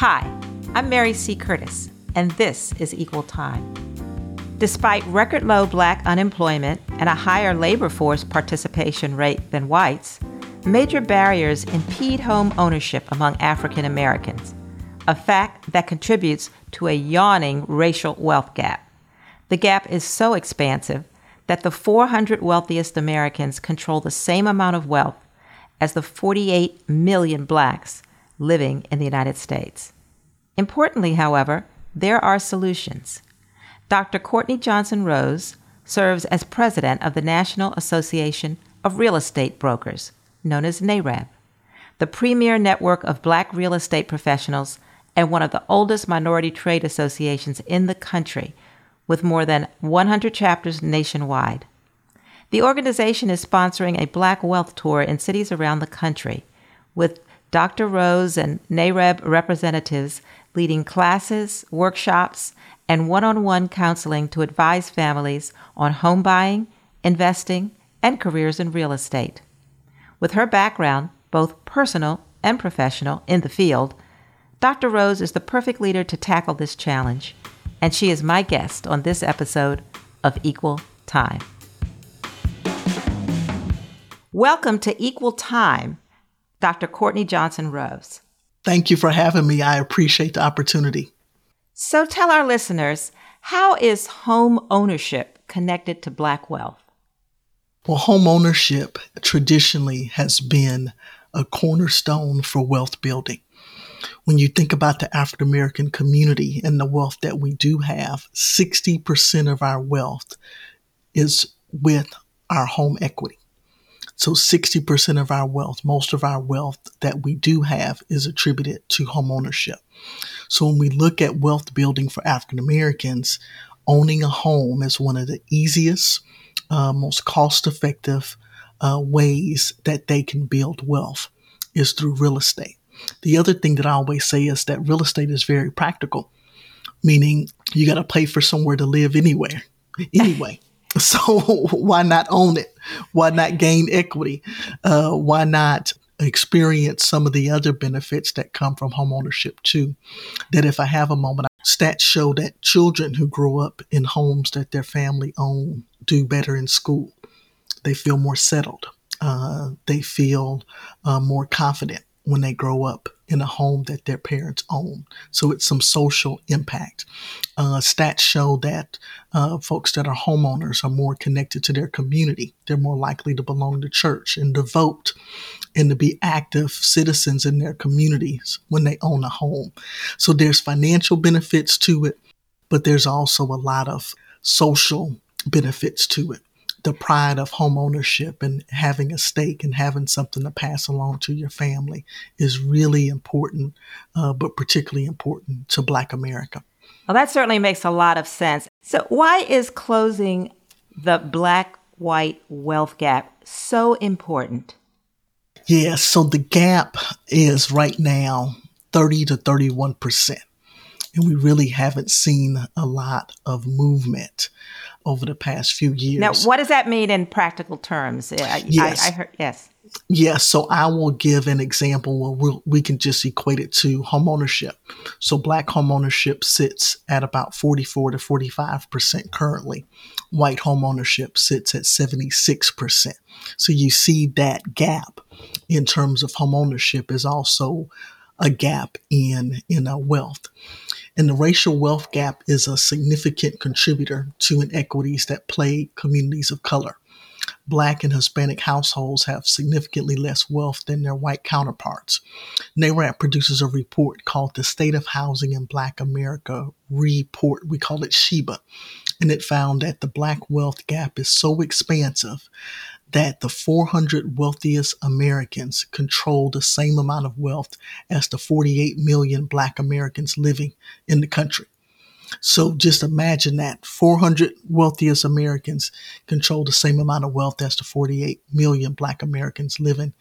Hi, I'm Mary C. Curtis, and this is Equal Time. Despite record low black unemployment and a higher labor force participation rate than whites, major barriers impede home ownership among African Americans, a fact that contributes to a yawning racial wealth gap. The gap is so expansive that the 400 wealthiest Americans control the same amount of wealth as the 48 million blacks living in the United States. Importantly, however, there are solutions. Dr. Courtney Johnson Rose serves as president of the National Association of Real Estate Brokers, known as NAREB, the premier network of black real estate professionals and one of the oldest minority trade associations in the country, with more than 100 chapters nationwide. The organization is sponsoring a Black Wealth Tour in cities around the country, with Dr. Rose and NAREB representatives leading classes, workshops, and one on one counseling to advise families on home buying, investing, and careers in real estate. With her background, both personal and professional, in the field, Dr. Rose is the perfect leader to tackle this challenge, and she is my guest on this episode of Equal Time. Welcome to Equal Time, Dr. Courtney Johnson Rose. Thank you for having me. I appreciate the opportunity. So tell our listeners, how is home ownership connected to Black wealth? Well, home ownership traditionally has been a cornerstone for wealth building. When you think about the African American community and the wealth that we do have, 60% of our wealth is with our home equity. So 60% of our wealth, most of our wealth that we do have is attributed to home ownership. So when we look at wealth building for African Americans, owning a home is one of the easiest, uh, most cost effective uh, ways that they can build wealth is through real estate. The other thing that I always say is that real estate is very practical, meaning you got to pay for somewhere to live anywhere, anyway. So why not own it? Why not gain equity? Uh, why not experience some of the other benefits that come from homeownership too? That if I have a moment, stats show that children who grow up in homes that their family own do better in school. They feel more settled. Uh, they feel uh, more confident when they grow up in a home that their parents own. So it's some social impact. Uh, stats show that uh, folks that are homeowners are more connected to their community. They're more likely to belong to church and to vote and to be active citizens in their communities when they own a home. So there's financial benefits to it, but there's also a lot of social benefits to it the pride of home ownership and having a stake and having something to pass along to your family is really important, uh, but particularly important to Black America. Well, that certainly makes a lot of sense. So, why is closing the Black white wealth gap so important? Yeah, so the gap is right now 30 to 31 percent and we really haven't seen a lot of movement over the past few years. Now, what does that mean in practical terms? yes. I, I heard, yes. Yes, so I will give an example where we'll, we can just equate it to homeownership. So black homeownership sits at about 44 to 45% currently. White homeownership sits at 76%. So you see that gap in terms of homeownership is also a gap in, in our wealth. And the racial wealth gap is a significant contributor to inequities that plague communities of color. Black and Hispanic households have significantly less wealth than their white counterparts. NAREB produces a report called the State of Housing in Black America Report. We call it SHIBA. And it found that the Black wealth gap is so expansive that the 400 wealthiest Americans control the same amount of wealth as the 48 million Black Americans living in the country. So just imagine that 400 wealthiest Americans control the same amount of wealth as the 48 million Black Americans living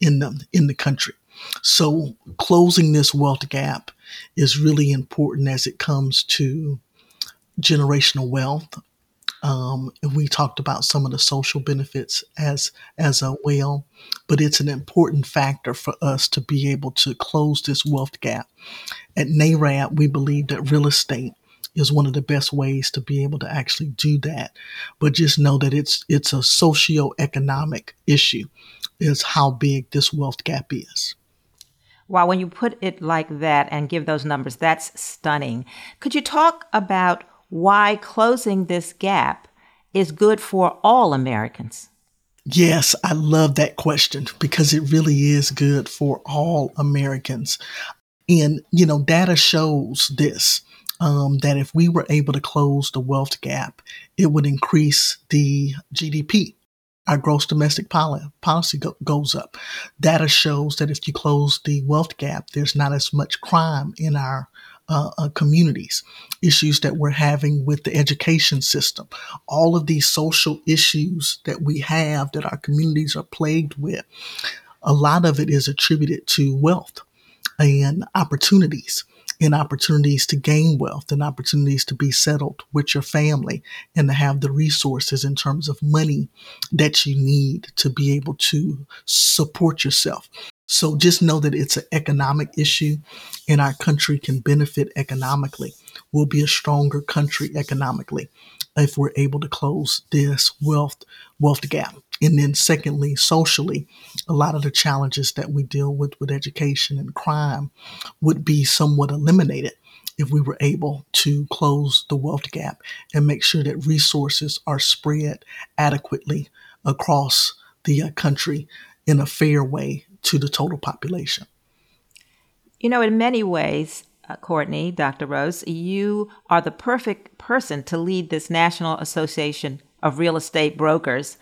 in the, in the country. So closing this wealth gap is really important as it comes to generational wealth, Um, we talked about some of the social benefits as as a well, but it's an important factor for us to be able to close this wealth gap. At NAREB, we believe that real estate is one of the best ways to be able to actually do that. But just know that it's it's a socio-economic issue is how big this wealth gap is. Wow, when you put it like that and give those numbers, that's stunning. Could you talk about why closing this gap is good for all Americans? Yes, I love that question because it really is good for all Americans. And, you know, data shows this um, that if we were able to close the wealth gap, it would increase the GDP our gross domestic policy go, goes up. Data shows that if you close the wealth gap, there's not as much crime in our uh, uh, communities. Issues that we're having with the education system, all of these social issues that we have that our communities are plagued with, a lot of it is attributed to wealth and opportunities and opportunities to gain wealth and opportunities to be settled with your family and to have the resources in terms of money that you need to be able to support yourself. So just know that it's an economic issue and our country can benefit economically. We'll be a stronger country economically if we're able to close this wealth wealth gap. And then secondly, socially, a lot of the challenges that we deal with with education and crime would be somewhat eliminated if we were able to close the wealth gap and make sure that resources are spread adequately across the uh, country in a fair way to the total population. You know, in many ways, uh, Courtney, Dr. Rose, you are the perfect person to lead this National Association of Real Estate Brokers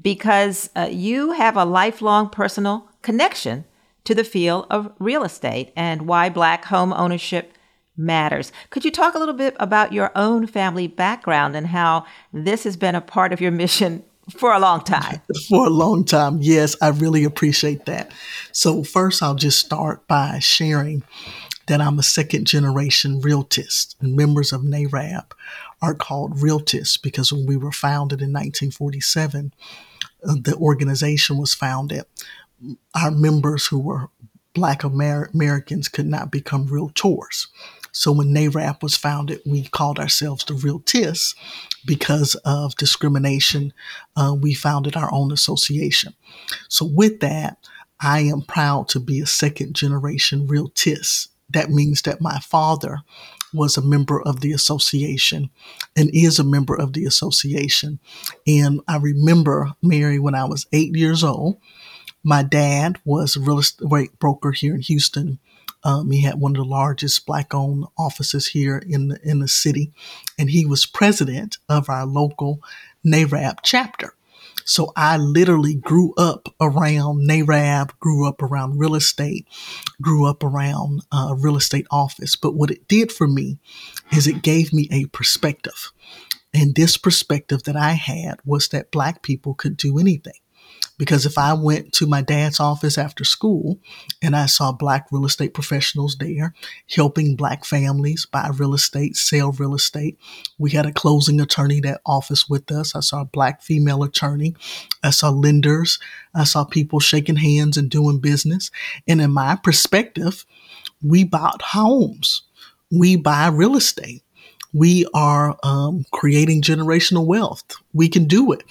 because uh, you have a lifelong personal connection to the field of real estate and why Black home ownership matters. Could you talk a little bit about your own family background and how this has been a part of your mission for a long time? For a long time, yes, I really appreciate that. So, first, I'll just start by sharing that I'm a second generation realtist, and members of NAREB are called realtists because when we were founded in 1947, uh, the organization was founded. Our members who were Black Amer- Americans could not become realtors. So when NAREB was founded, we called ourselves the realtists because of discrimination. Uh, we founded our own association. So with that, I am proud to be a second generation realtist. That means that my father was a member of the association and is a member of the association. And I remember, Mary, when I was eight years old, my dad was a real estate broker here in Houston. Um, he had one of the largest black-owned offices here in the, in the city, and he was president of our local NAREB chapter. So I literally grew up around NAREB, grew up around real estate, grew up around uh, real estate office. But what it did for me is it gave me a perspective. And this perspective that I had was that black people could do anything. Because if I went to my dad's office after school and I saw black real estate professionals there helping black families buy real estate, sell real estate, we had a closing attorney that office with us. I saw a black female attorney. I saw lenders. I saw people shaking hands and doing business. And in my perspective, we bought homes. We buy real estate we are um, creating generational wealth. We can do it.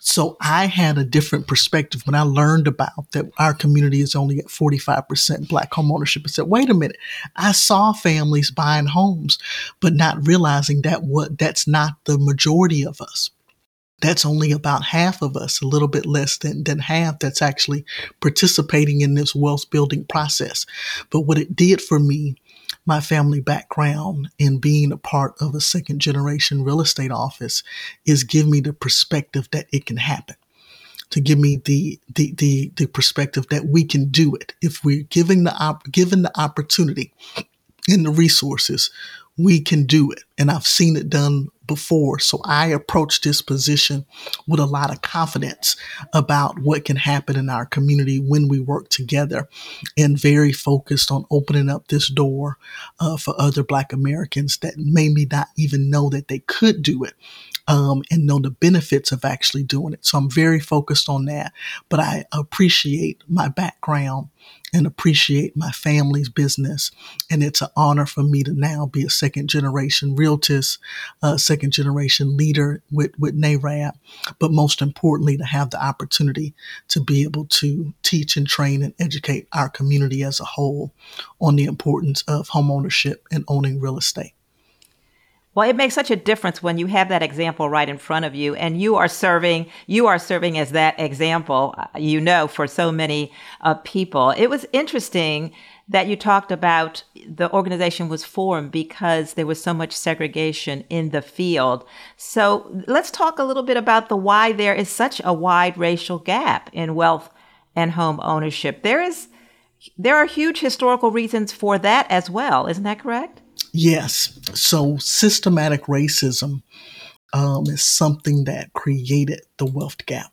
So I had a different perspective when I learned about that our community is only at 45% black home ownership. I said, wait a minute. I saw families buying homes, but not realizing that what that's not the majority of us. That's only about half of us, a little bit less than, than half that's actually participating in this wealth building process. But what it did for me my family background and being a part of a second generation real estate office is give me the perspective that it can happen to give me the, the, the, the perspective that we can do it. If we're giving the, op- given the opportunity and the resources, we can do it. And I've seen it done before. So I approach this position with a lot of confidence about what can happen in our community when we work together and very focused on opening up this door uh, for other Black Americans that maybe not even know that they could do it. um, and know the benefits of actually doing it. So I'm very focused on that. But I appreciate my background and appreciate my family's business. And it's an honor for me to now be a second generation realtist, uh, second generation leader with, with NAREB, but most importantly, to have the opportunity to be able to teach and train and educate our community as a whole on the importance of homeownership and owning real estate. Well, it makes such a difference when you have that example right in front of you and you are serving, you are serving as that example, uh, you know, for so many uh, people. It was interesting that you talked about the organization was formed because there was so much segregation in the field. So let's talk a little bit about the why there is such a wide racial gap in wealth and home ownership. There is, there are huge historical reasons for that as well. Isn't that correct? Yes. So systematic racism um, is something that created the wealth gap.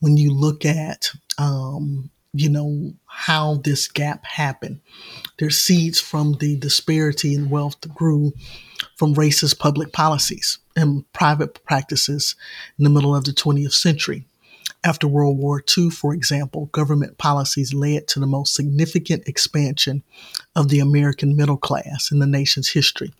When you look at, um, you know, how this gap happened, there's seeds from the disparity in wealth grew from racist public policies and private practices in the middle of the 20th century. After World War II, for example, government policies led to the most significant expansion of the American middle class in the nation's history.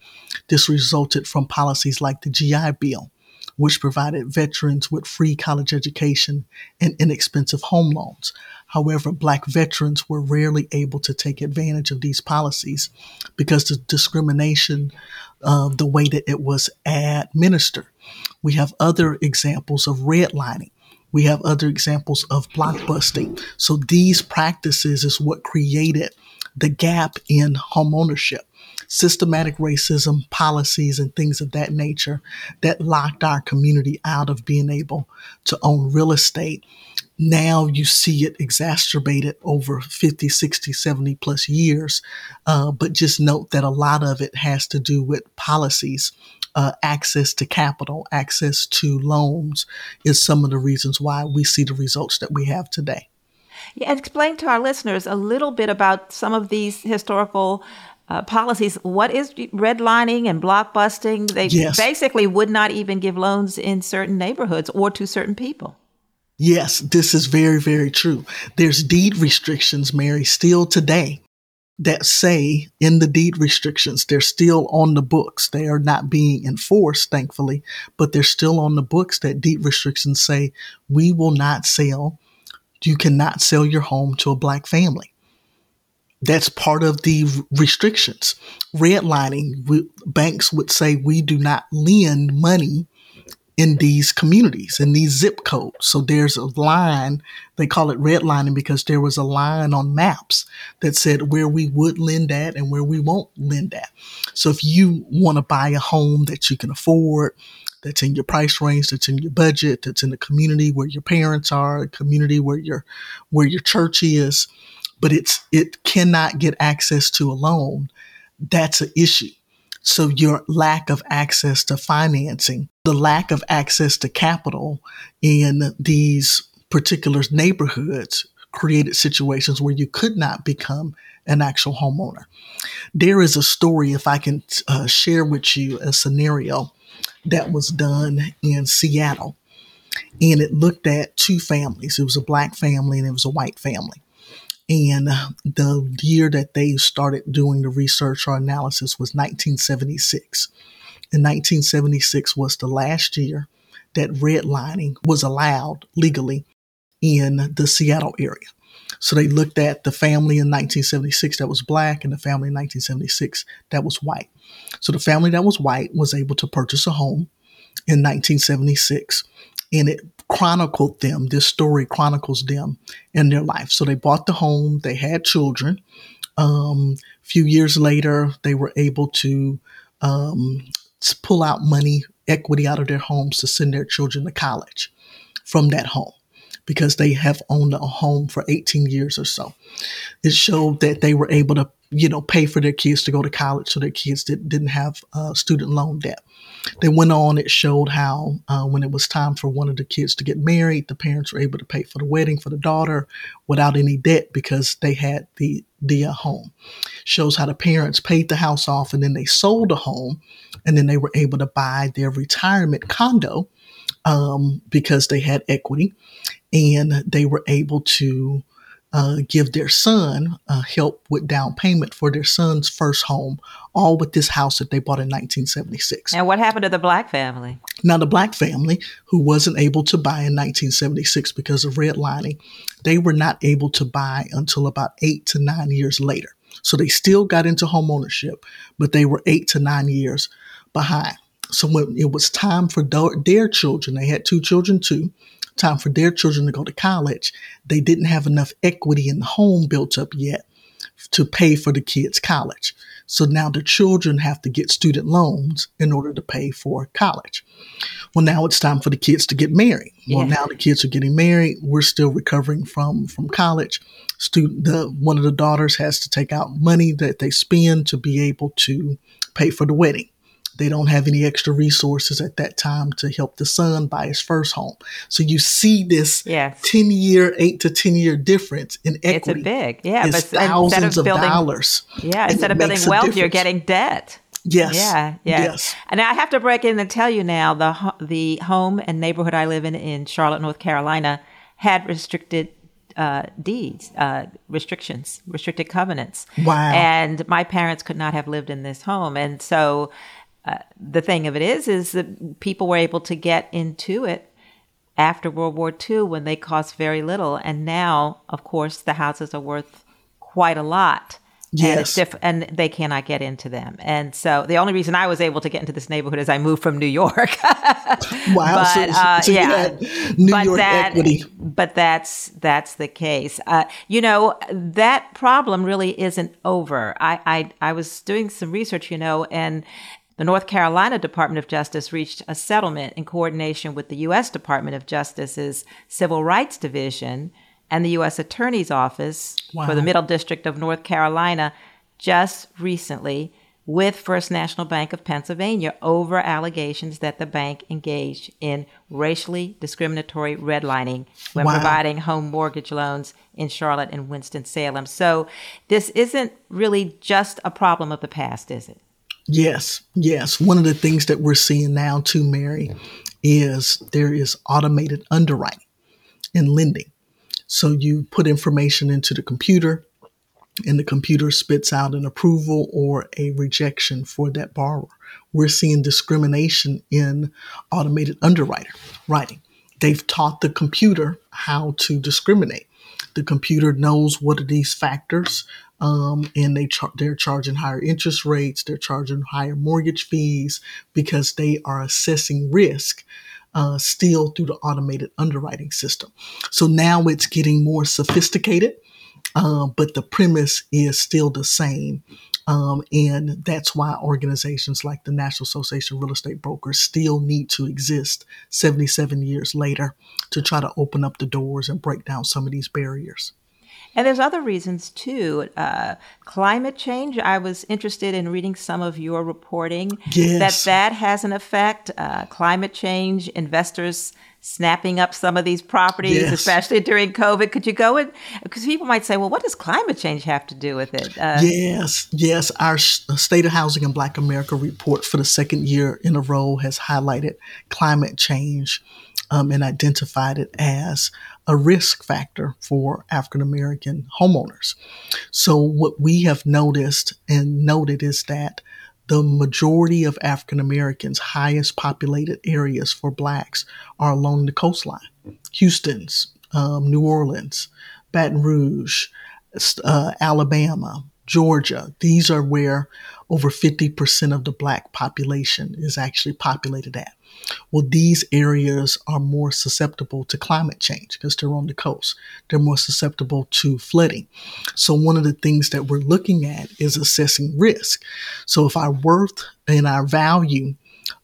This resulted from policies like the GI Bill, which provided veterans with free college education and inexpensive home loans. However, black veterans were rarely able to take advantage of these policies because the discrimination of the way that it was administered. We have other examples of redlining we have other examples of blockbusting. So these practices is what created the gap in homeownership. Systematic racism policies and things of that nature that locked our community out of being able to own real estate. Now you see it exacerbated over 50, 60, 70 plus years. Uh, but just note that a lot of it has to do with policies uh, access to capital, access to loans is some of the reasons why we see the results that we have today. Yeah, explain to our listeners a little bit about some of these historical uh, policies. What is redlining and blockbusting? They yes. basically would not even give loans in certain neighborhoods or to certain people. Yes, this is very, very true. There's deed restrictions, Mary, still today that say in the deed restrictions, they're still on the books. They are not being enforced, thankfully, but they're still on the books that deed restrictions say we will not sell, you cannot sell your home to a black family. That's part of the restrictions. Redlining, banks would say we do not lend money in these communities, in these zip codes. So there's a line, they call it redlining because there was a line on maps that said where we would lend at and where we won't lend at. So if you want to buy a home that you can afford, that's in your price range, that's in your budget, that's in the community where your parents are, a community where your where your church is, but it's it cannot get access to a loan, that's an issue. So your lack of access to financing, the lack of access to capital in these particular neighborhoods created situations where you could not become an actual homeowner. There is a story, if I can uh, share with you a scenario that was done in Seattle. And it looked at two families. It was a black family and it was a white family. And the year that they started doing the research or analysis was 1976. And 1976 was the last year that redlining was allowed legally in the Seattle area. So they looked at the family in 1976 that was black and the family in 1976 that was white. So the family that was white was able to purchase a home in 1976 and it chronicled them. This story chronicles them in their life. So they bought the home, they had children. Um, a few years later, they were able to um, pull out money, equity out of their homes to send their children to college from that home because they have owned a home for 18 years or so. It showed that they were able to you know, pay for their kids to go to college so their kids did, didn't have uh, student loan debt. They went on, it showed how uh, when it was time for one of the kids to get married, the parents were able to pay for the wedding for the daughter without any debt because they had the, the uh, home. Shows how the parents paid the house off and then they sold the home and then they were able to buy their retirement condo um, because they had equity and they were able to uh, give their son uh, help with down payment for their son's first home, all with this house that they bought in 1976. And what happened to the black family? Now, the black family who wasn't able to buy in 1976 because of redlining, they were not able to buy until about eight to nine years later. So they still got into home ownership, but they were eight to nine years behind. So when it was time for their children, they had two children too, time for their children to go to college, they didn't have enough equity in the home built up yet to pay for the kids' college. So now the children have to get student loans in order to pay for college. Well, now it's time for the kids to get married. Well, yeah. now the kids are getting married. We're still recovering from from college. Student, the one of the daughters has to take out money that they spend to be able to pay for the wedding. They don't have any extra resources at that time to help the son buy his first home. So you see this yes. 10 year, eight to 10 year difference in equity. It's a big, yeah. It's but thousands of building, dollars. Yeah. Instead of building wealth, you're getting debt. Yes. Yeah. Yeah. Yes. And I have to break in and tell you now the the home and neighborhood I live in in Charlotte, North Carolina, had restricted uh, deeds, uh, restrictions, restricted covenants. Wow. And my parents could not have lived in this home. And so uh, the thing of it is, is that people were able to get into it after World War II when they cost very little, and now, of course, the houses are worth quite a lot. Yes. And, diff- and, they cannot get into them. And so the only reason I was able to get into this neighborhood is I moved from New York. wow. But, so, uh, so yeah. New but York that, equity. But that's that's the case. Uh, you know, that problem really isn't over. I, I I was doing some research, you know, and the North Carolina Department of Justice reached a settlement in coordination with the U.S. Department of Justice's Civil Rights Division and the U.S. Attorney's Office wow. for the Middle District of North Carolina just recently with First National Bank of Pennsylvania over allegations that the bank engaged in racially discriminatory redlining when wow. providing home mortgage loans in Charlotte and Winston-Salem. So this isn't really just a problem of the past, is it? Yes, yes. One of the things that we're seeing now too, Mary, is there is automated underwriting and lending. So you put information into the computer and the computer spits out an approval or a rejection for that borrower. We're seeing discrimination in automated underwriting. Writing. They've taught the computer how to discriminate. The computer knows what are these factors um, and they char- they're charging higher interest rates, they're charging higher mortgage fees because they are assessing risk uh, still through the automated underwriting system. So now it's getting more sophisticated, uh, but the premise is still the same. Um, and that's why organizations like the National Association of Real Estate Brokers still need to exist 77 years later to try to open up the doors and break down some of these barriers. And there's other reasons too. Uh, climate change. I was interested in reading some of your reporting yes. that that has an effect. Uh, climate change, investors snapping up some of these properties, yes. especially during COVID. Could you go in? Because people might say, well, what does climate change have to do with it? Uh, yes, yes. Our State of Housing in Black America report for the second year in a row has highlighted climate change um, and identified it as a risk factor for African American homeowners. So, what we have noticed and noted is that the majority of African Americans' highest populated areas for blacks are along the coastline Houston's, um, New Orleans, Baton Rouge, uh, Alabama, Georgia. These are where over 50% of the black population is actually populated at. Well, these areas are more susceptible to climate change because they're on the coast. They're more susceptible to flooding. So, one of the things that we're looking at is assessing risk. So, if our worth and our value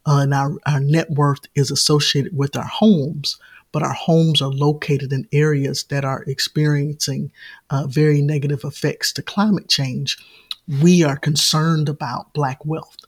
uh, and our, our net worth is associated with our homes, but our homes are located in areas that are experiencing uh, very negative effects to climate change, we are concerned about Black wealth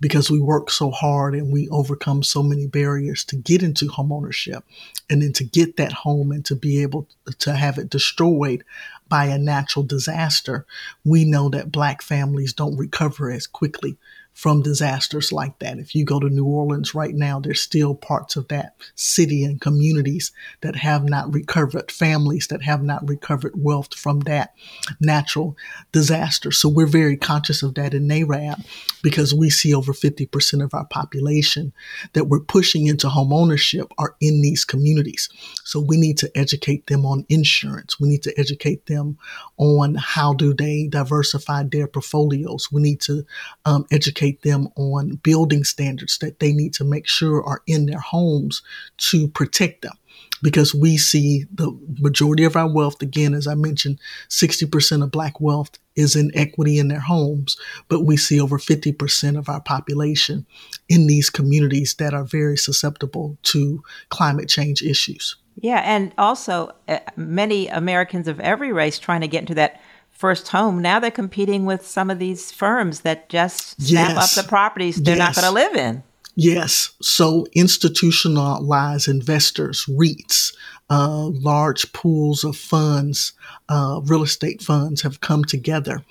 because we work so hard and we overcome so many barriers to get into homeownership and then to get that home and to be able to have it destroyed by a natural disaster, we know that black families don't recover as quickly from disasters like that. If you go to New Orleans right now, there's still parts of that city and communities that have not recovered, families that have not recovered wealth from that natural disaster. So we're very conscious of that in NAREB because we see over 50% of our population that we're pushing into home ownership are in these communities. So we need to educate them on insurance. We need to educate them on how do they diversify their portfolios. We need to um, educate educate them on building standards that they need to make sure are in their homes to protect them. Because we see the majority of our wealth, again, as I mentioned, 60% of Black wealth is in equity in their homes, but we see over 50% of our population in these communities that are very susceptible to climate change issues. Yeah, and also uh, many Americans of every race trying to get into that first home. Now they're competing with some of these firms that just snap yes. up the properties they're yes. not going to live in. Yes. So institutionalized investors, REITs, uh, large pools of funds, uh, real estate funds have come together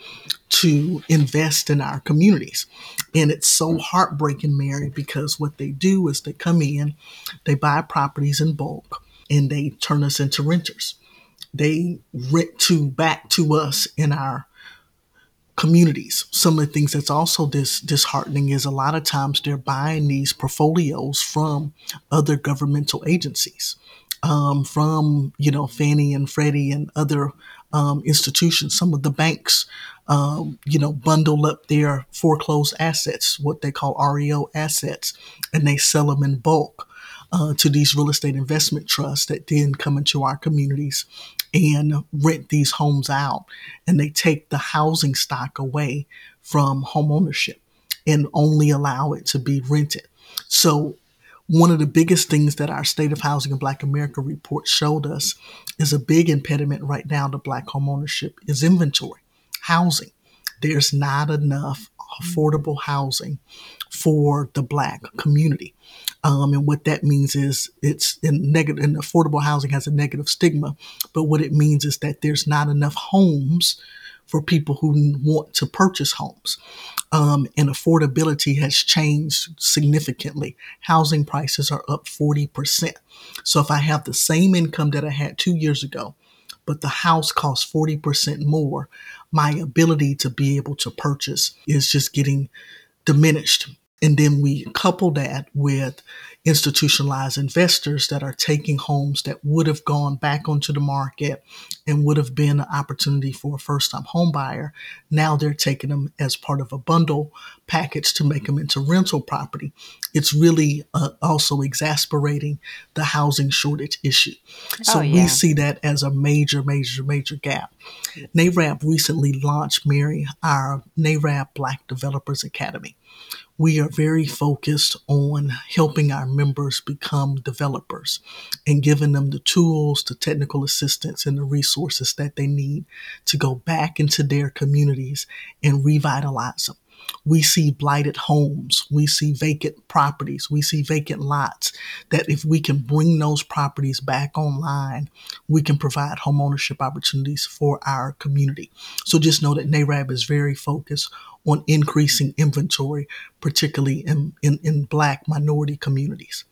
to invest in our communities. And it's so heartbreaking, Mary, because what they do is they come in, they buy properties in bulk, and they turn us into renters they rent to back to us in our communities. Some of the things that's also dis- disheartening is a lot of times they're buying these portfolios from other governmental agencies, um, from you know Fannie and Freddie and other um, institutions. Some of the banks, um, you know, bundle up their foreclosed assets, what they call REO assets, and they sell them in bulk. Uh, to these real estate investment trusts that then come into our communities and rent these homes out and they take the housing stock away from home ownership and only allow it to be rented. So one of the biggest things that our State of Housing in Black America report showed us is a big impediment right now to Black home ownership is inventory, housing. There's not enough affordable housing for the Black community. Um, and what that means is it's in negative, and affordable housing has a negative stigma. But what it means is that there's not enough homes for people who want to purchase homes. Um, and affordability has changed significantly. Housing prices are up 40%. So if I have the same income that I had two years ago, but the house costs 40% more, my ability to be able to purchase is just getting diminished. And then we couple that with institutionalized investors that are taking homes that would have gone back onto the market and would have been an opportunity for a first time home buyer. Now they're taking them as part of a bundle package to make them into rental property. It's really uh, also exasperating the housing shortage issue. So oh, yeah. we see that as a major, major, major gap. NAREB recently launched, Mary, our NAREB Black Developers Academy we are very focused on helping our members become developers and giving them the tools, the technical assistance, and the resources that they need to go back into their communities and revitalize them. We see blighted homes. We see vacant properties. We see vacant lots that if we can bring those properties back online, we can provide homeownership opportunities for our community. So just know that NAREB is very focused on increasing inventory, particularly in, in, in Black minority communities.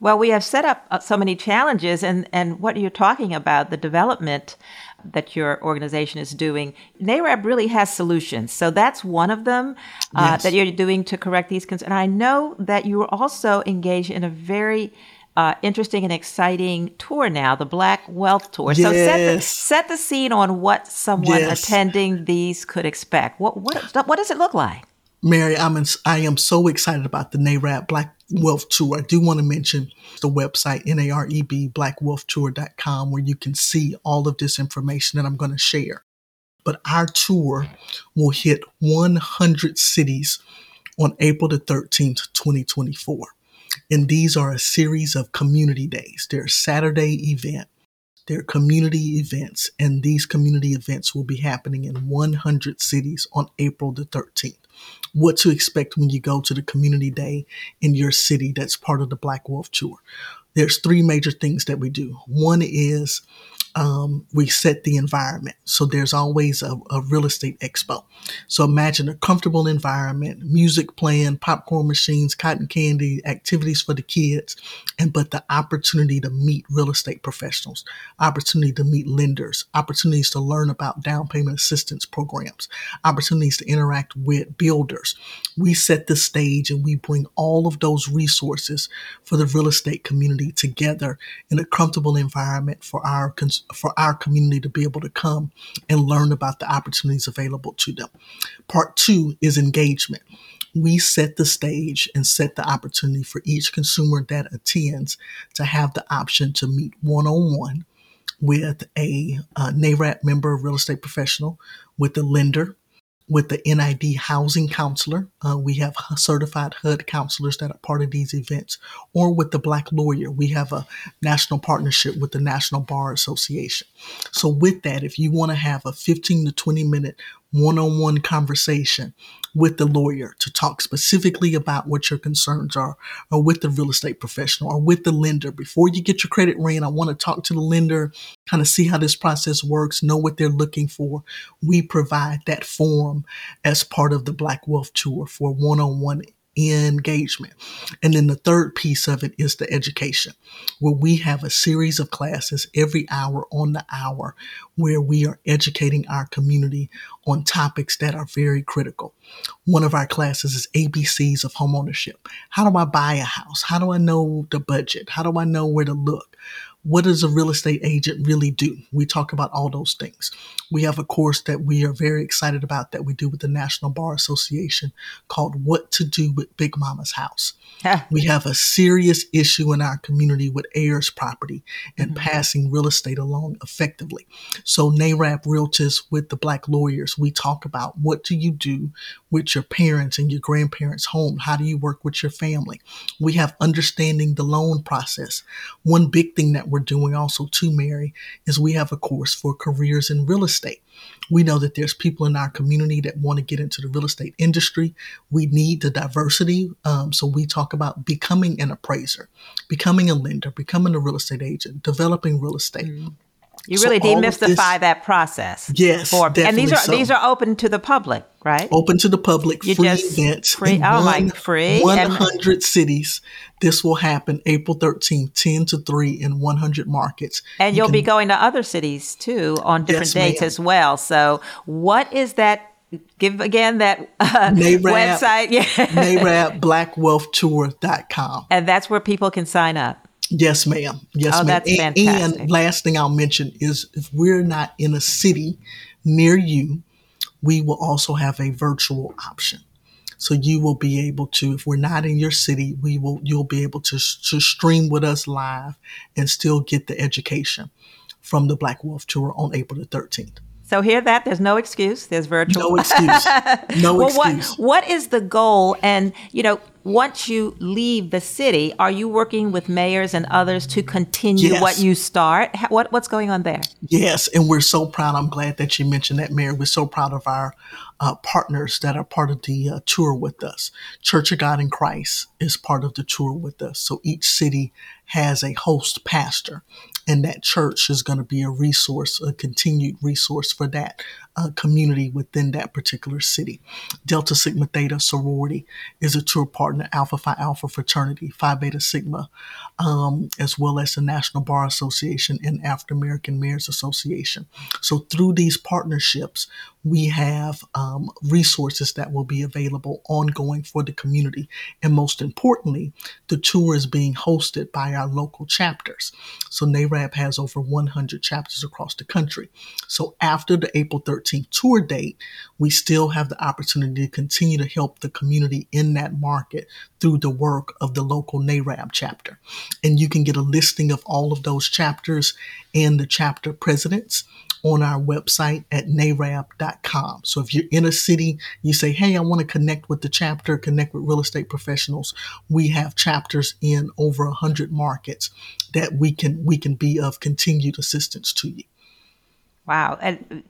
Well, we have set up uh, so many challenges, and, and what you're talking about, the development that your organization is doing, NAREB really has solutions. So that's one of them uh, yes. that you're doing to correct these concerns. And I know that you are also engaged in a very uh, interesting and exciting tour now, the Black Wealth Tour. Yes. So set the, set the scene on what someone yes. attending these could expect. What what what does it look like? Mary, I'm in, I am so excited about the NAREB Black Wealth Tour. I do want to mention the website, NAREB blackwealthtour.com, where you can see all of this information that I'm going to share. But our tour will hit 100 cities on April the 13th, 2024. And these are a series of community days. They're Saturday event They're community events, and these community events will be happening in 100 cities on April the 13th. What to expect when you go to the community day in your city that's part of the Black Wealth Tour. There's three major things that we do. One is um, we set the environment. So there's always a, a, real estate expo. So imagine a comfortable environment, music playing, popcorn machines, cotton candy, activities for the kids, and but the opportunity to meet real estate professionals, opportunity to meet lenders, opportunities to learn about down payment assistance programs, opportunities to interact with builders. We set the stage and we bring all of those resources for the real estate community together in a comfortable environment for our for our community to be able to come and learn about the opportunities available to them. Part two is engagement. We set the stage and set the opportunity for each consumer that attends to have the option to meet one on one with a uh, NAREB member, real estate professional, with a lender, with the NID housing counselor. Uh, we have certified HUD counselors that are part of these events, or with the Black lawyer. We have a national partnership with the National Bar Association. So, with that, if you want to have a 15 to 20 minute one on one conversation with the lawyer to talk specifically about what your concerns are, or with the real estate professional, or with the lender. Before you get your credit ran, I want to talk to the lender, kind of see how this process works, know what they're looking for. We provide that forum as part of the Black Wealth Tour for one on one engagement. And then the third piece of it is the education, where we have a series of classes every hour on the hour where we are educating our community on topics that are very critical. One of our classes is ABCs of homeownership. How do I buy a house? How do I know the budget? How do I know where to look? What does a real estate agent really do? We talk about all those things. We have a course that we are very excited about that we do with the National Bar Association called What to Do with Big Mama's House. we have a serious issue in our community with heirs property and mm-hmm. passing real estate along effectively. So NAREB Realtors with the Black lawyers, we talk about what do you do with your parents and your grandparents' home? How do you work with your family? We have understanding the loan process. One big thing that we're doing also too, Mary, is we have a course for careers in real estate. We know that there's people in our community that want to get into the real estate industry. We need the diversity. Um, so we talk about becoming an appraiser, becoming a lender, becoming a real estate agent, developing real estate. Mm-hmm. You really so demystify that process. Yes, for, and these are so. these are open to the public, right? Open to the public, you free events, free. Oh my, free. One hundred cities. This will happen April thirteenth, ten to three in one hundred markets. And you will be going to other cities too on different yes, dates ma'am. as well. So, what is that? Give again that uh, website. Yeah, BlackWealthTour.com, and that's where people can sign up. Yes, ma'am. Yes, oh, ma'am. That's and, and last thing I'll mention is if we're not in a city near you, we will also have a virtual option. So you will be able to, if we're not in your city, we will, you'll be able to, to stream with us live and still get the education from the Black Wealth Tour on April the 13th. So hear that? There's no excuse. There's virtual. No excuse. No well, excuse. What, what is the goal? And you know, once you leave the city, are you working with mayors and others to continue yes. what you start? What what's going on there? Yes, and we're so proud. I'm glad that you mentioned that, Mayor. We're so proud of our uh, partners that are part of the uh, tour with us. Church of God in Christ is part of the tour with us. So each city has a host pastor and that church is going to be a resource, a continued resource for that uh, community within that particular city. Delta Sigma Theta sorority is a tour partner, Alpha Phi Alpha fraternity, Phi Beta Sigma, um, as well as the National Bar Association and African American Mayors Association. So through these partnerships, we have um, resources that will be available ongoing for the community. And most importantly, the tour is being hosted by our local chapters. So NAREB has over 100 chapters across the country. So after the April 13th 13th tour date, we still have the opportunity to continue to help the community in that market through the work of the local NAREB chapter. And you can get a listing of all of those chapters and the chapter presidents on our website at nareb.com. So if you're in a city, you say, Hey, I want to connect with the chapter, connect with real estate professionals. We have chapters in over a hundred markets that we can, we can be of continued assistance to you. Wow. And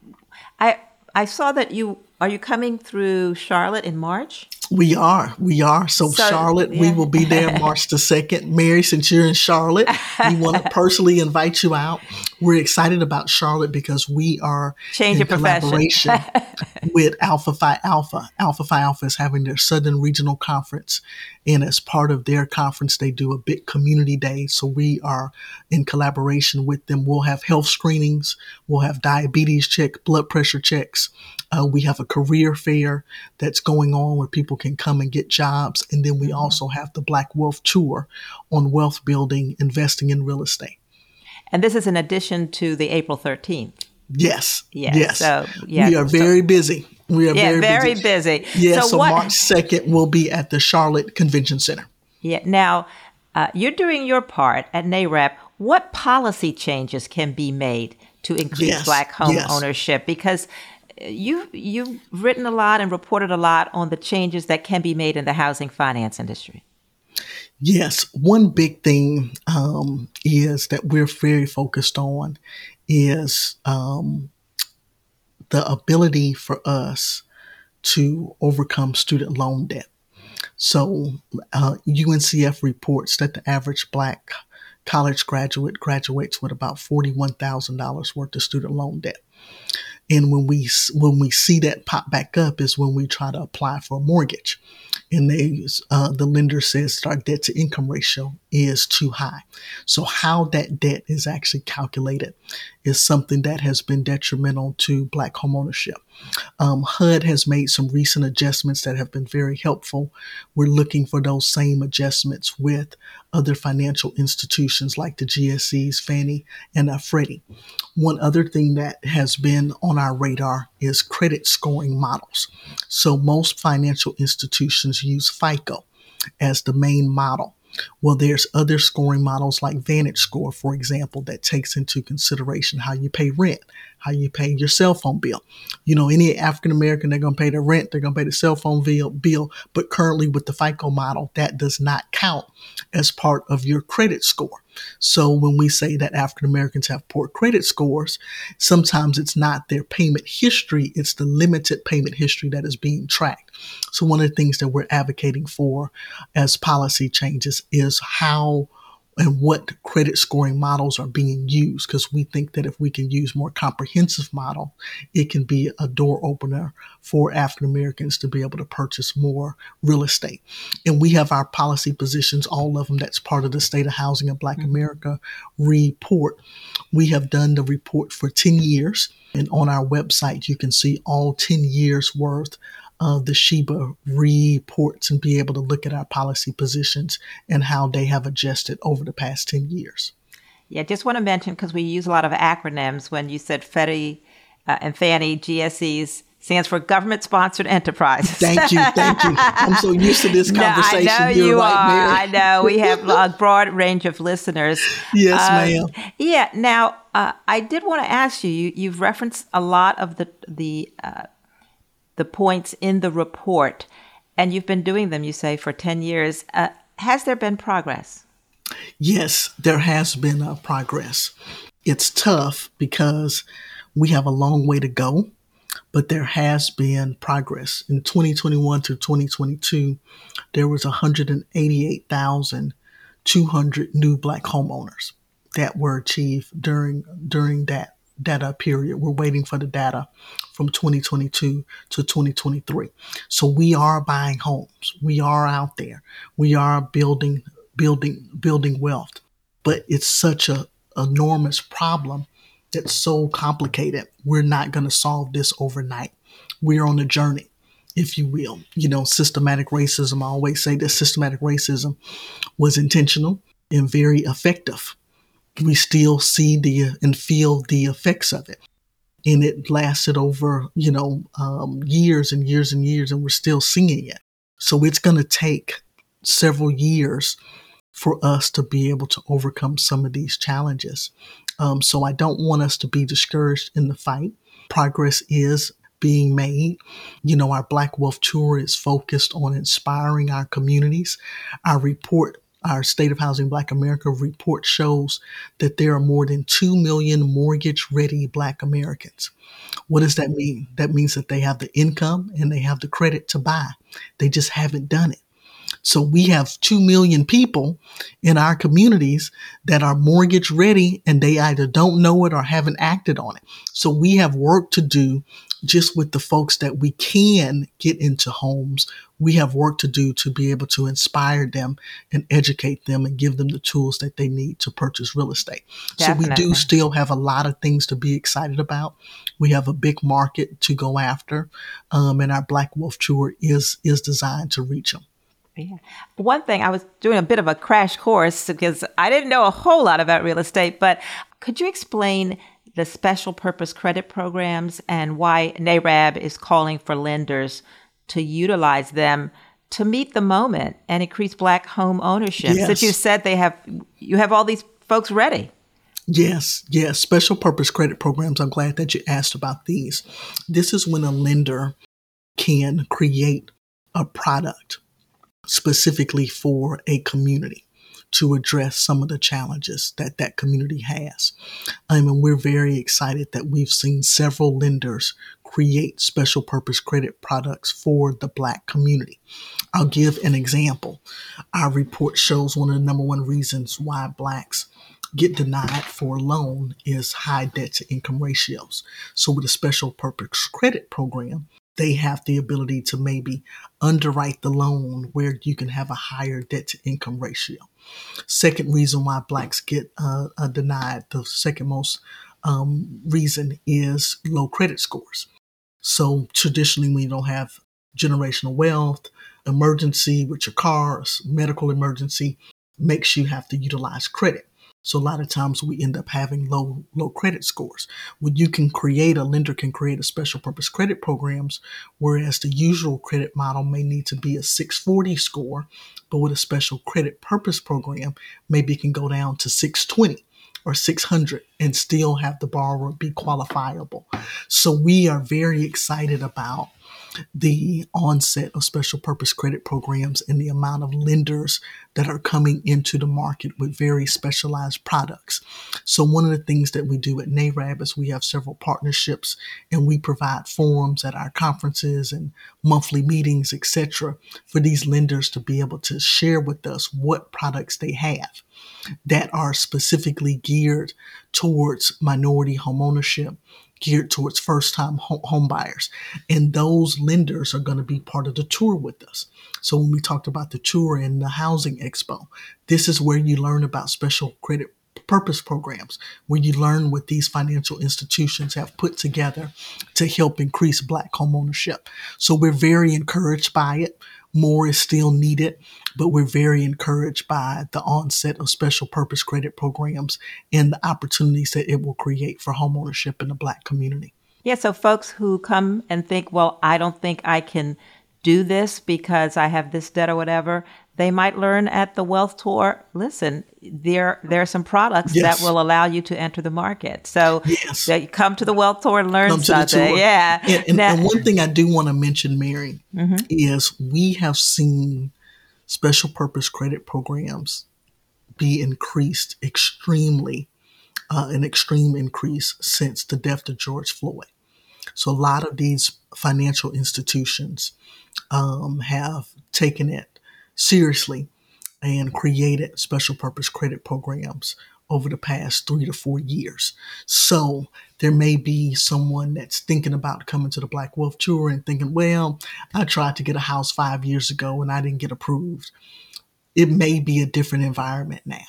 I, I saw that you, are you coming through Charlotte in March? We are. We are. So, so Charlotte, yeah. we will be there March the 2nd. Mary, since you're in Charlotte, we want to personally invite you out. We're excited about Charlotte because we are Change in collaboration with Alpha Phi Alpha. Alpha Phi Alpha is having their Southern Regional Conference. And as part of their conference, they do a big community day. So we are in collaboration with them. We'll have health screenings. We'll have diabetes check, blood pressure checks. Uh, we have a career fair that's going on where people can come and get jobs. And then we mm-hmm. also have the Black Wealth Tour on wealth building, investing in real estate. And this is in addition to the April 13th. Yes. Yes. yes. So, yeah. We are very so, busy. We are yeah, very, very busy. busy. Yeah, so, so what, March 2nd will be at the Charlotte Convention Center. Yeah. Now, uh, you're doing your part at NAREB. What policy changes can be made to increase yes, black home yes. ownership? Because you you've written a lot and reported a lot on the changes that can be made in the housing finance industry. Yes, one big thing um, is that we're very focused on is um, the ability for us to overcome student loan debt. So, uh, UNCF reports that the average Black college graduate graduates with about $41,000 worth of student loan debt. And when we when we see that pop back up is when we try to apply for a mortgage, and they uh, the lender says our debt to income ratio is too high. So how that debt is actually calculated is something that has been detrimental to black homeownership. Um, HUD has made some recent adjustments that have been very helpful. We're looking for those same adjustments with other financial institutions like the GSEs, Fannie, and uh, Freddie. One other thing that has been on our radar is credit scoring models. So most financial institutions use FICO as the main model. Well, there's other scoring models like Vantage Score, for example, that takes into consideration how you pay rent, how you pay your cell phone bill. You know, any African American, they're going to pay the rent, they're going to pay the cell phone bill, bill. But currently with the FICO model, that does not count as part of your credit score. So when we say that African Americans have poor credit scores, sometimes it's not their payment history, it's the limited payment history that is being tracked. So one of the things that we're advocating for as policy changes is how and what credit scoring models are being used because we think that if we can use more comprehensive model it can be a door opener for african americans to be able to purchase more real estate and we have our policy positions all of them that's part of the state of housing of black mm-hmm. america report we have done the report for 10 years and on our website you can see all 10 years worth of the SHIBA reports and be able to look at our policy positions and how they have adjusted over the past 10 years. Yeah, just want to mention because we use a lot of acronyms when you said Freddie uh, and Fannie, GSEs stands for government sponsored enterprise. thank you, thank you. I'm so used to this conversation. No, I know You're you right, are. Mary. I know we have a broad range of listeners. Yes, um, ma'am. Yeah. Now, uh, I did want to ask you. You you've referenced a lot of the the uh, the points in the report, and you've been doing them, you say, for 10 years. Uh, has there been progress? Yes, there has been progress. It's tough because we have a long way to go, but there has been progress. In 2021 to 2022, there was 188,200 new black homeowners that were achieved during during that data period. We're waiting for the data from 2022 to 2023. So we are buying homes. We are out there. We are building, building, building wealth. But it's such a enormous problem that's so complicated. We're not going to solve this overnight. We're on a journey, if you will. You know, systematic racism, I always say that systematic racism was intentional and very effective we still see the and feel the effects of it. and it lasted over, you know, um, years and years and years, and we're still seeing it. So it's going to take several years for us to be able to overcome some of these challenges. Um, so I don't want us to be discouraged in the fight. Progress is being made. You know, our Black Wealth Tour is focused on inspiring our communities. Our report, our State of Housing Black America report shows that there are more than 2 million mortgage ready Black Americans. What does that mean? That means that they have the income and they have the credit to buy. They just haven't done it. So we have 2 million people in our communities that are mortgage ready and they either don't know it or haven't acted on it. So we have work to do just with the folks that we can get into homes. We have work to do to be able to inspire them and educate them and give them the tools that they need to purchase real estate. Definitely. So we do still have a lot of things to be excited about. We have a big market to go after, um, and our Black Wealth Tour is is designed to reach them. Yeah. One thing, I was doing a bit of a crash course because I didn't know a whole lot about real estate, but could you explain the special purpose credit programs and why NAREB is calling for lenders to utilize them to meet the moment and increase black home ownership? Yes. That you said they have, you have all these folks ready. Yes, yes. Special purpose credit programs. I'm glad that you asked about these. This is when a lender can create a product specifically for a community to address some of the challenges that that community has. Um, and we're very excited that we've seen several lenders create special purpose credit products for the Black community. I'll give an example. Our report shows one of the number one reasons why Blacks get denied for a loan is high debt to income ratios. So, with a special purpose credit program, they have the ability to maybe underwrite the loan where you can have a higher debt to income ratio. Second reason why blacks get uh, uh, denied, the second most um, reason is low credit scores. So traditionally, you don't have generational wealth, emergency with your cars, medical emergency makes you have to utilize credit. So a lot of times we end up having low low credit scores. When you can create a lender can create a special purpose credit programs, whereas the usual credit model may need to be a 640 score, but with a special credit purpose program, maybe it can go down to 620 or 600 and still have the borrower be qualifiable. So we are very excited about the onset of special purpose credit programs and the amount of lenders that are coming into the market with very specialized products. So, one of the things that we do at NAREB is we have several partnerships and we provide forums at our conferences and monthly meetings, etc., for these lenders to be able to share with us what products they have that are specifically geared towards minority homeownership geared towards first time home buyers. And those lenders are going to be part of the tour with us. So when we talked about the tour and the housing expo, this is where you learn about special credit purpose programs where you learn what these financial institutions have put together to help increase black home ownership. So we're very encouraged by it. More is still needed, but we're very encouraged by the onset of special purpose credit programs and the opportunities that it will create for homeownership in the Black community. Yeah, so folks who come and think, well, I don't think I can do this because I have this debt or whatever, they might learn at the wealth tour. Listen, there there are some products yes. that will allow you to enter the market. So yes. come to the wealth tour and learn come something. Yeah. And, and, now, and, one thing I do want to mention, Mary, mm-hmm. is we have seen special purpose credit programs be increased extremely, uh, an extreme increase since the death of George Floyd. So a lot of these financial institutions um, have taken it seriously and created special purpose credit programs over the past three to four years. So there may be someone that's thinking about coming to the Black Wealth Tour and thinking, well, I tried to get a house five years ago and I didn't get approved. It may be a different environment now.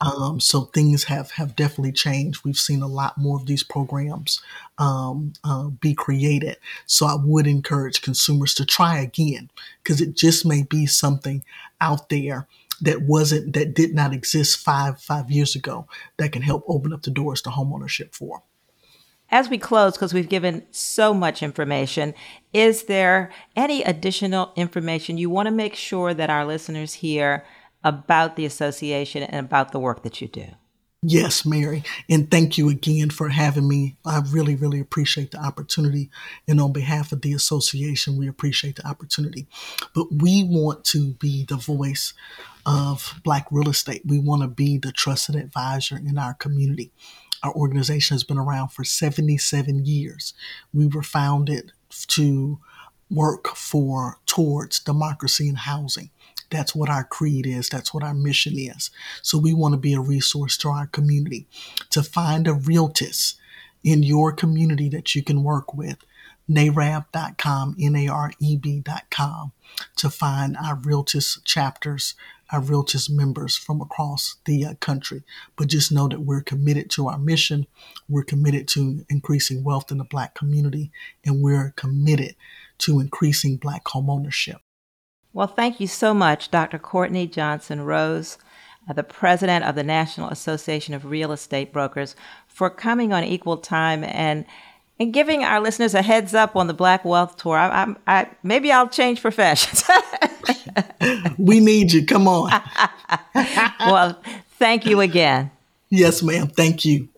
Um, so things have have definitely changed. We've seen a lot more of these programs um, uh, be created. So I would encourage consumers to try again because it just may be something out there that wasn't that did not exist five five years ago that can help open up the doors to homeownership for. as we close, because we've given so much information, is there any additional information you want to make sure that our listeners hear about the association and about the work that you do? Yes, Mary. And thank you again for having me. I really, really appreciate the opportunity. And on behalf of the association, we appreciate the opportunity. But we want to be the voice of Black real estate. We want to be the trusted advisor in our community. Our organization has been around for 77 years. We were founded to work for towards democracy and housing. That's what our creed is. That's what our mission is. So we want to be a resource to our community. To find a realtist in your community that you can work with, nareb.com, N-A-R-E-B.com, to find our realtist chapters, our realtist members from across the uh, country. But just know that we're committed to our mission. We're committed to increasing wealth in the Black community, and we're committed to increasing Black homeownership. Well, thank you so much, Dr. Courtney Johnson Rose, uh, the president of the National Association of Real Estate Brokers, for coming on Equal Time and and giving our listeners a heads up on the Black Wealth Tour. I, I, I maybe I'll change professions. we need you. Come on. well, thank you again. Yes, ma'am. Thank you.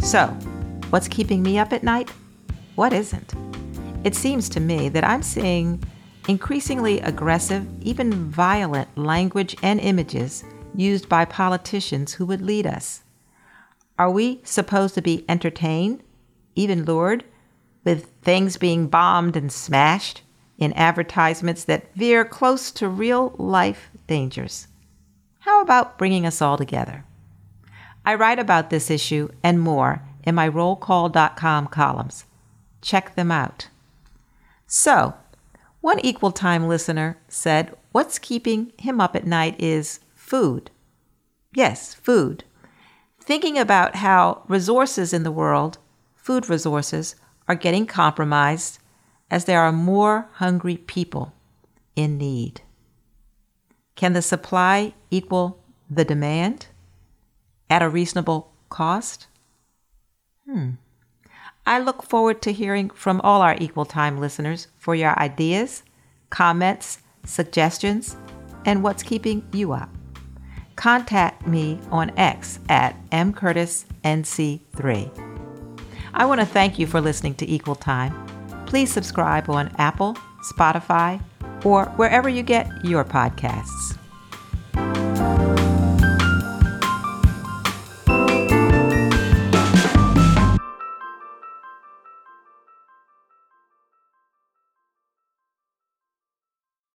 So, What's keeping me up at night? What isn't? It seems to me that I'm seeing increasingly aggressive, even violent language and images used by politicians who would lead us. Are we supposed to be entertained, even lured, with things being bombed and smashed in advertisements that veer close to real life dangers? How about bringing us all together? I write about this issue and more in my rollcall.com columns. Check them out. So, one equal time listener said, What's keeping him up at night is food. Yes, food. Thinking about how resources in the world, food resources, are getting compromised as there are more hungry people in need. Can the supply equal the demand at a reasonable cost? Hmm. I look forward to hearing from all our Equal Time listeners for your ideas, comments, suggestions, and what's keeping you up. Contact me on X at mcurtisnc3. I want to thank you for listening to Equal Time. Please subscribe on Apple, Spotify, or wherever you get your podcasts.